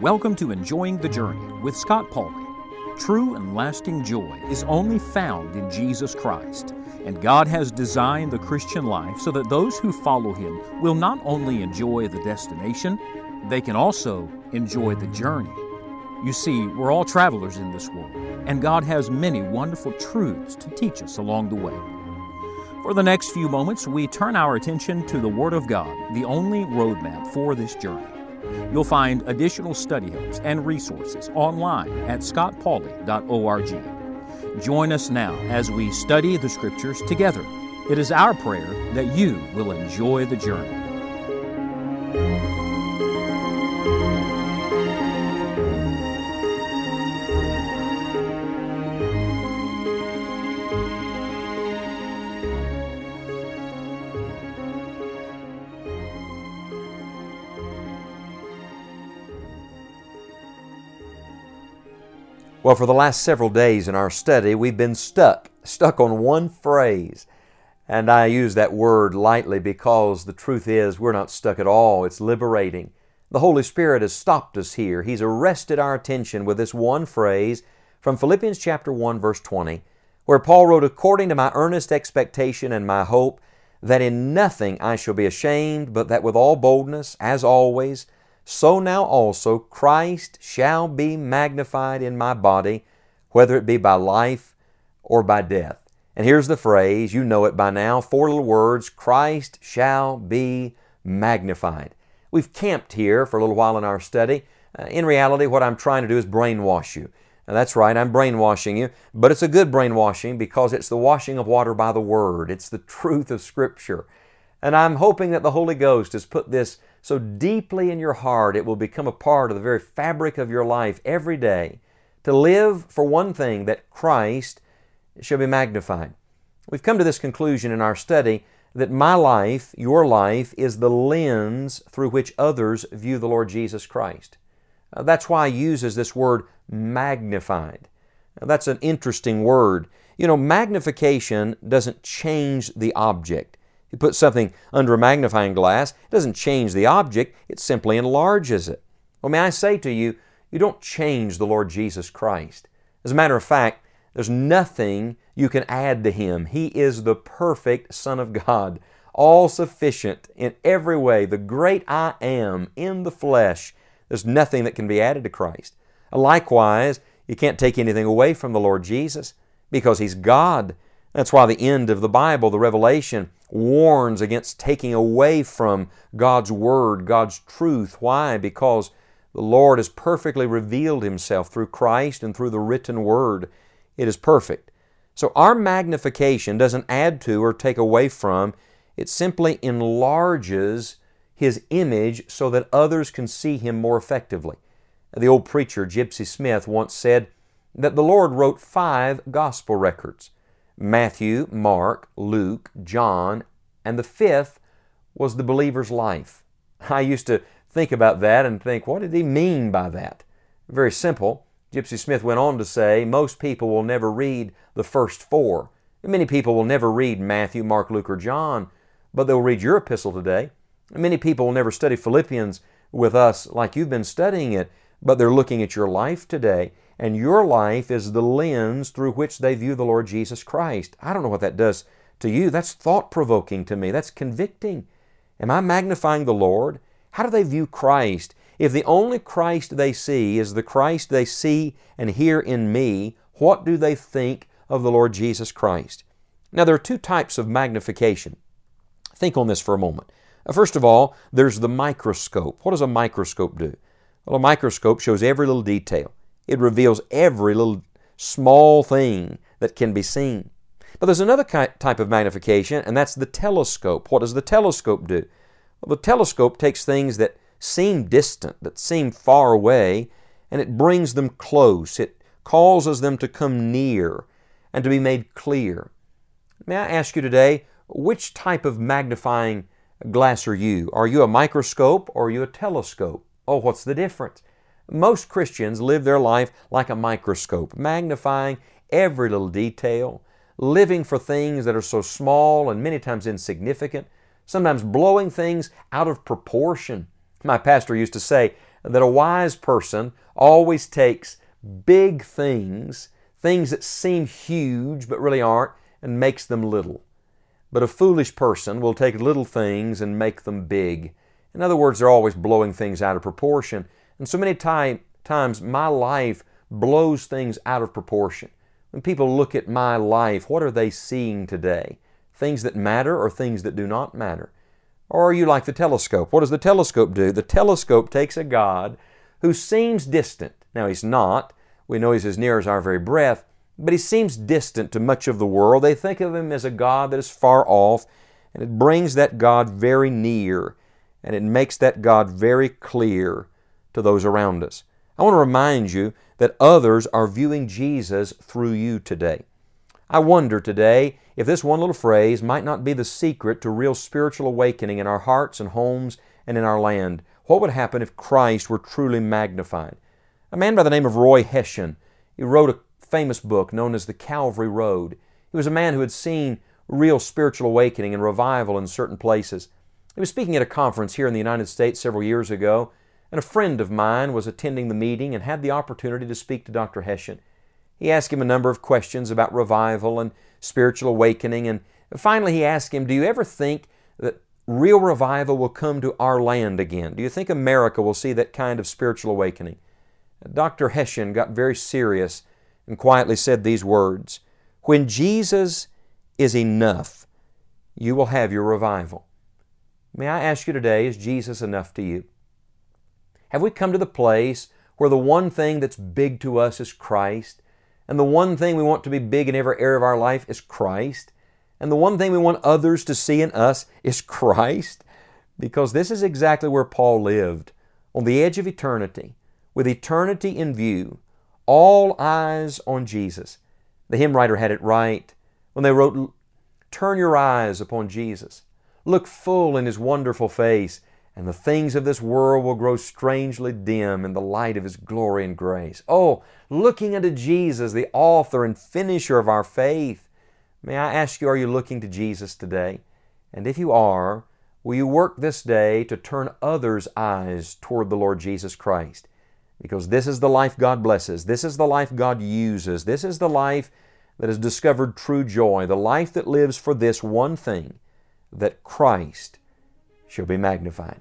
Welcome to Enjoying the Journey with Scott Pauley. True and lasting joy is only found in Jesus Christ, and God has designed the Christian life so that those who follow Him will not only enjoy the destination, they can also enjoy the journey. You see, we're all travelers in this world, and God has many wonderful truths to teach us along the way. For the next few moments, we turn our attention to the Word of God, the only roadmap for this journey. You'll find additional study helps and resources online at scottpauley.org. Join us now as we study the Scriptures together. It is our prayer that you will enjoy the journey. Well, for the last several days in our study, we've been stuck, stuck on one phrase. And I use that word lightly because the truth is we're not stuck at all. It's liberating. The Holy Spirit has stopped us here. He's arrested our attention with this one phrase from Philippians chapter 1 verse 20, where Paul wrote, according to my earnest expectation and my hope, that in nothing I shall be ashamed, but that with all boldness, as always, so now also Christ shall be magnified in my body, whether it be by life or by death. And here's the phrase, you know it by now, four little words Christ shall be magnified. We've camped here for a little while in our study. Uh, in reality, what I'm trying to do is brainwash you. And that's right, I'm brainwashing you, but it's a good brainwashing because it's the washing of water by the Word. It's the truth of Scripture. And I'm hoping that the Holy Ghost has put this so deeply in your heart it will become a part of the very fabric of your life every day to live for one thing that Christ shall be magnified. We've come to this conclusion in our study that my life, your life, is the lens through which others view the Lord Jesus Christ. Uh, that's why he uses this word magnified. Now, that's an interesting word. You know, magnification doesn't change the object. You put something under a magnifying glass, it doesn't change the object, it simply enlarges it. Well, may I say to you, you don't change the Lord Jesus Christ. As a matter of fact, there's nothing you can add to Him. He is the perfect Son of God, all sufficient in every way, the great I am in the flesh. There's nothing that can be added to Christ. Likewise, you can't take anything away from the Lord Jesus because He's God. That's why the end of the Bible, the Revelation, warns against taking away from God's Word, God's truth. Why? Because the Lord has perfectly revealed Himself through Christ and through the written Word. It is perfect. So our magnification doesn't add to or take away from, it simply enlarges His image so that others can see Him more effectively. The old preacher, Gypsy Smith, once said that the Lord wrote five gospel records. Matthew, Mark, Luke, John, and the fifth was the believer's life. I used to think about that and think, what did he mean by that? Very simple. Gypsy Smith went on to say, most people will never read the first four. Many people will never read Matthew, Mark, Luke, or John, but they'll read your epistle today. Many people will never study Philippians with us like you've been studying it, but they're looking at your life today and your life is the lens through which they view the Lord Jesus Christ. I don't know what that does to you. That's thought provoking to me. That's convicting. Am I magnifying the Lord? How do they view Christ? If the only Christ they see is the Christ they see and hear in me, what do they think of the Lord Jesus Christ? Now, there are two types of magnification. Think on this for a moment. Uh, first of all, there's the microscope. What does a microscope do? Well, a microscope shows every little detail. It reveals every little small thing that can be seen. But there's another type of magnification, and that's the telescope. What does the telescope do? Well, the telescope takes things that seem distant, that seem far away, and it brings them close. It causes them to come near and to be made clear. May I ask you today, which type of magnifying glass are you? Are you a microscope or are you a telescope? Oh, what's the difference? Most Christians live their life like a microscope, magnifying every little detail, living for things that are so small and many times insignificant, sometimes blowing things out of proportion. My pastor used to say that a wise person always takes big things, things that seem huge but really aren't, and makes them little. But a foolish person will take little things and make them big. In other words, they're always blowing things out of proportion. And so many time, times my life blows things out of proportion. When people look at my life, what are they seeing today? Things that matter or things that do not matter? Or are you like the telescope? What does the telescope do? The telescope takes a God who seems distant. Now, He's not. We know He's as near as our very breath, but He seems distant to much of the world. They think of Him as a God that is far off, and it brings that God very near, and it makes that God very clear to those around us. I want to remind you that others are viewing Jesus through you today. I wonder today if this one little phrase might not be the secret to real spiritual awakening in our hearts and homes and in our land. What would happen if Christ were truly magnified? A man by the name of Roy Hession, he wrote a famous book known as The Calvary Road. He was a man who had seen real spiritual awakening and revival in certain places. He was speaking at a conference here in the United States several years ago, and a friend of mine was attending the meeting and had the opportunity to speak to Dr. Hession. He asked him a number of questions about revival and spiritual awakening, and finally he asked him, Do you ever think that real revival will come to our land again? Do you think America will see that kind of spiritual awakening? Dr. Hession got very serious and quietly said these words When Jesus is enough, you will have your revival. May I ask you today, is Jesus enough to you? Have we come to the place where the one thing that's big to us is Christ? And the one thing we want to be big in every area of our life is Christ. And the one thing we want others to see in us is Christ. Because this is exactly where Paul lived, on the edge of eternity, with eternity in view, all eyes on Jesus. The hymn writer had it right when they wrote, Turn your eyes upon Jesus. Look full in His wonderful face, and the things of this world will grow strangely dim in the light of His glory and grace. Oh, looking unto Jesus, the author and finisher of our faith. May I ask you, are you looking to Jesus today? And if you are, will you work this day to turn others' eyes toward the Lord Jesus Christ? Because this is the life God blesses. This is the life God uses. This is the life that has discovered true joy, the life that lives for this one thing that Christ shall be magnified.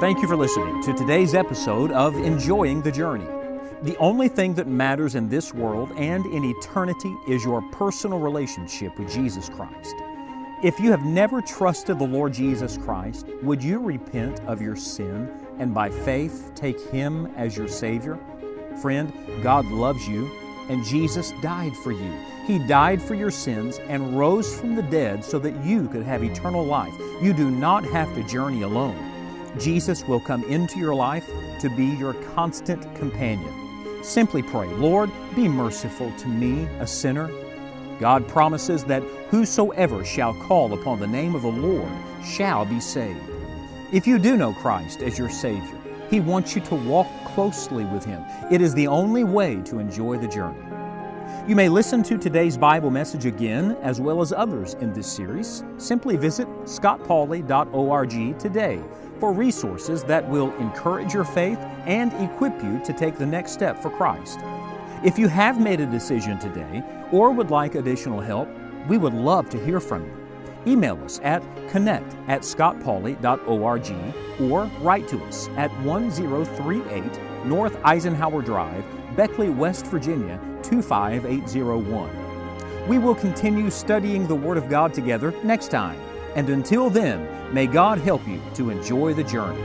Thank you for listening to today's episode of Enjoying the Journey. The only thing that matters in this world and in eternity is your personal relationship with Jesus Christ. If you have never trusted the Lord Jesus Christ, would you repent of your sin and by faith take Him as your Savior? Friend, God loves you and Jesus died for you. He died for your sins and rose from the dead so that you could have eternal life. You do not have to journey alone. Jesus will come into your life to be your constant companion. Simply pray, Lord, be merciful to me, a sinner. God promises that whosoever shall call upon the name of the Lord shall be saved. If you do know Christ as your Savior, He wants you to walk closely with Him. It is the only way to enjoy the journey. You may listen to today's Bible message again, as well as others in this series. Simply visit scottpauley.org today for resources that will encourage your faith and equip you to take the next step for Christ. If you have made a decision today or would like additional help, we would love to hear from you. Email us at connect at scottpauley.org or write to us at 1038 North Eisenhower Drive, Beckley, West Virginia 25801. We will continue studying the Word of God together next time. And until then, may God help you to enjoy the journey.